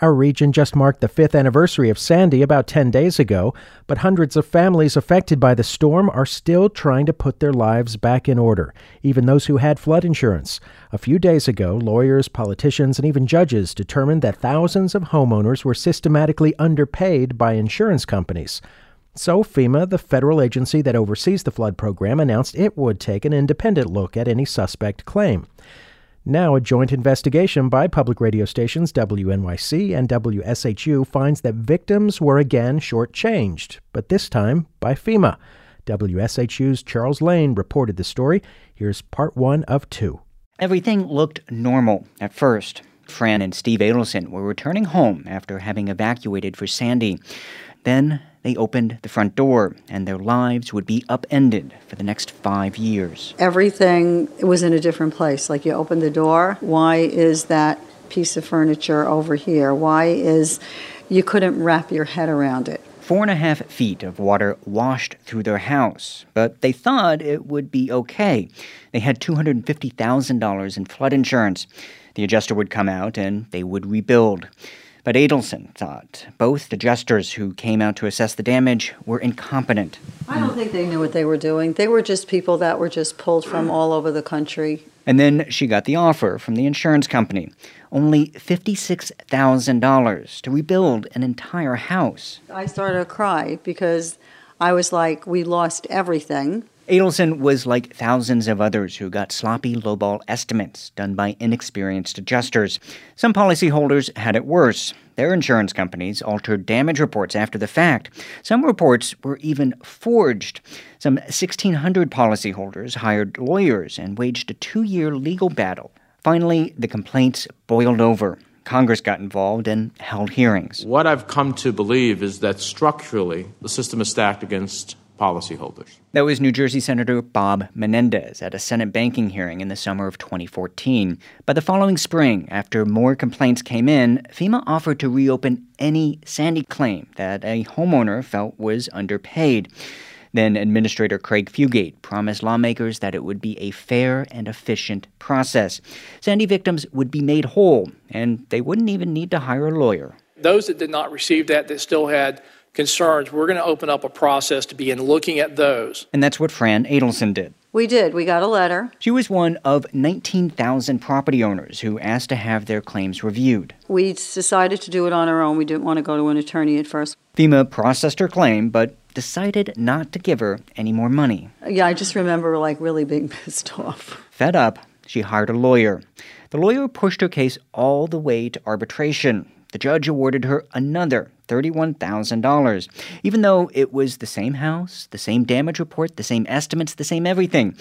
Our region just marked the fifth anniversary of Sandy about 10 days ago, but hundreds of families affected by the storm are still trying to put their lives back in order, even those who had flood insurance. A few days ago, lawyers, politicians, and even judges determined that thousands of homeowners were systematically underpaid by insurance companies. So, FEMA, the federal agency that oversees the flood program, announced it would take an independent look at any suspect claim. Now, a joint investigation by public radio stations WNYC and WSHU finds that victims were again shortchanged, but this time by FEMA. WSHU's Charles Lane reported the story. Here's part one of two. Everything looked normal at first. Fran and Steve Adelson were returning home after having evacuated for Sandy. Then they opened the front door, and their lives would be upended for the next five years. Everything was in a different place. Like you open the door, why is that piece of furniture over here? Why is you couldn't wrap your head around it? Four and a half feet of water washed through their house, but they thought it would be okay. They had $250,000 in flood insurance. The adjuster would come out and they would rebuild. But Adelson thought both the adjusters who came out to assess the damage were incompetent. I don't think they knew what they were doing. They were just people that were just pulled from all over the country. And then she got the offer from the insurance company only $56,000 to rebuild an entire house. I started to cry because I was like, we lost everything. Adelson was like thousands of others who got sloppy lowball estimates done by inexperienced adjusters. Some policyholders had it worse. Their insurance companies altered damage reports after the fact. Some reports were even forged. Some 1,600 policyholders hired lawyers and waged a two year legal battle. Finally, the complaints boiled over. Congress got involved and held hearings. What I've come to believe is that structurally, the system is stacked against policyholders. That was New Jersey Senator Bob Menendez at a Senate banking hearing in the summer of 2014. By the following spring, after more complaints came in, FEMA offered to reopen any Sandy claim that a homeowner felt was underpaid. Then Administrator Craig Fugate promised lawmakers that it would be a fair and efficient process. Sandy victims would be made whole, and they wouldn't even need to hire a lawyer. Those that did not receive that, that still had concerns, we're going to open up a process to begin looking at those. And that's what Fran Adelson did. We did. We got a letter. She was one of 19,000 property owners who asked to have their claims reviewed. We decided to do it on our own. We didn't want to go to an attorney at first. FEMA processed her claim, but decided not to give her any more money. Yeah, I just remember like really being pissed off. Fed up, she hired a lawyer. The lawyer pushed her case all the way to arbitration. The judge awarded her another $31,000, even though it was the same house, the same damage report, the same estimates, the same everything.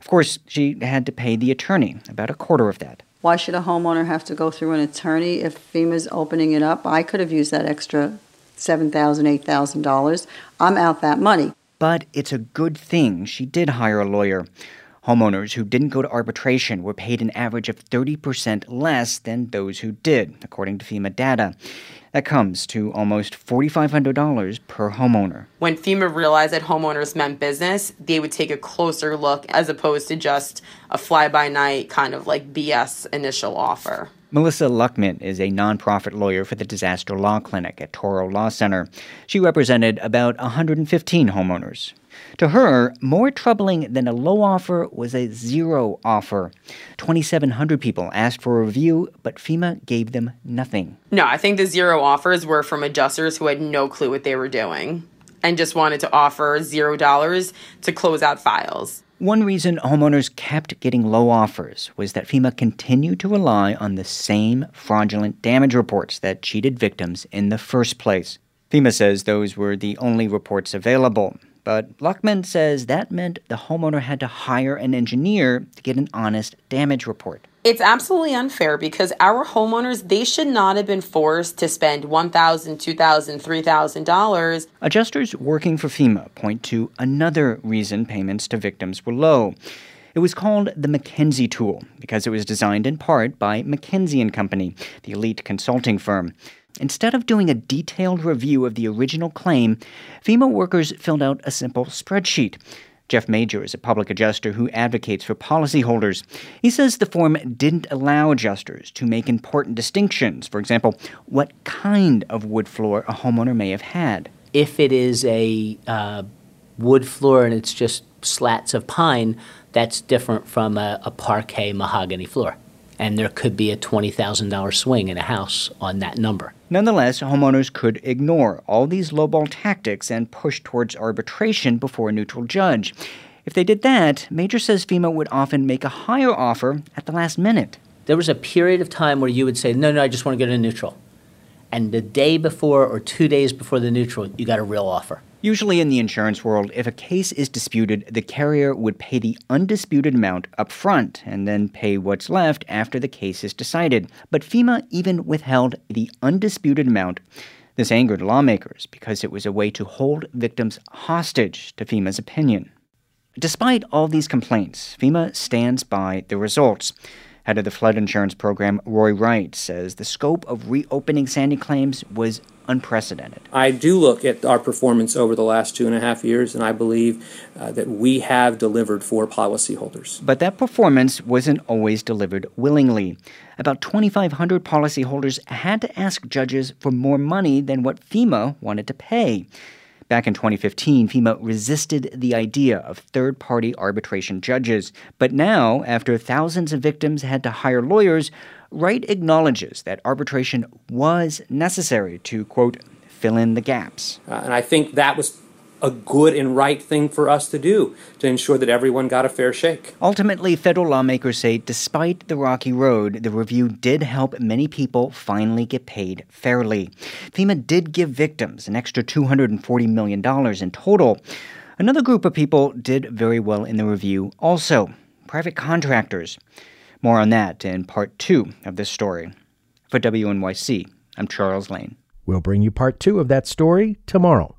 Of course, she had to pay the attorney about a quarter of that. Why should a homeowner have to go through an attorney if FEMA's opening it up? I could have used that extra $7,000, $8,000. I'm out that money. But it's a good thing she did hire a lawyer. Homeowners who didn't go to arbitration were paid an average of 30% less than those who did, according to FEMA data. That comes to almost $4,500 per homeowner. When FEMA realized that homeowners meant business, they would take a closer look as opposed to just a fly by night kind of like BS initial offer. Melissa Luckman is a nonprofit lawyer for the Disaster Law Clinic at Touro Law Center. She represented about 115 homeowners. To her, more troubling than a low offer was a zero offer. 2,700 people asked for a review, but FEMA gave them nothing. No, I think the zero offers were from adjusters who had no clue what they were doing and just wanted to offer zero dollars to close out files. One reason homeowners kept getting low offers was that FEMA continued to rely on the same fraudulent damage reports that cheated victims in the first place. FEMA says those were the only reports available. But Luckman says that meant the homeowner had to hire an engineer to get an honest damage report. It's absolutely unfair because our homeowners, they should not have been forced to spend $1,000, $2,000, $3,000. Adjusters working for FEMA point to another reason payments to victims were low. It was called the McKinsey tool because it was designed in part by McKinsey and Company, the elite consulting firm. Instead of doing a detailed review of the original claim, FEMA workers filled out a simple spreadsheet. Jeff Major is a public adjuster who advocates for policyholders. He says the form didn't allow adjusters to make important distinctions. For example, what kind of wood floor a homeowner may have had. If it is a uh, wood floor and it's just slats of pine, that's different from a, a parquet mahogany floor. And there could be a $20,000 swing in a house on that number. Nonetheless, homeowners could ignore all these lowball tactics and push towards arbitration before a neutral judge. If they did that, Major says FEMA would often make a higher offer at the last minute. There was a period of time where you would say, no, no, I just want to go to neutral. And the day before or two days before the neutral, you got a real offer. Usually in the insurance world, if a case is disputed, the carrier would pay the undisputed amount up front and then pay what's left after the case is decided. But FEMA even withheld the undisputed amount. This angered lawmakers because it was a way to hold victims hostage to FEMA's opinion. Despite all these complaints, FEMA stands by the results. Head of the flood insurance program, Roy Wright, says the scope of reopening Sandy claims was unprecedented. I do look at our performance over the last two and a half years, and I believe uh, that we have delivered for policyholders. But that performance wasn't always delivered willingly. About 2,500 policyholders had to ask judges for more money than what FEMA wanted to pay. Back in 2015, FEMA resisted the idea of third party arbitration judges. But now, after thousands of victims had to hire lawyers, Wright acknowledges that arbitration was necessary to, quote, fill in the gaps. Uh, and I think that was a good and right thing for us to do to ensure that everyone got a fair shake. Ultimately, federal lawmakers say despite the rocky road, the review did help many people finally get paid fairly. FEMA did give victims an extra $240 million in total. Another group of people did very well in the review also private contractors. More on that in part two of this story. For WNYC, I'm Charles Lane. We'll bring you part two of that story tomorrow.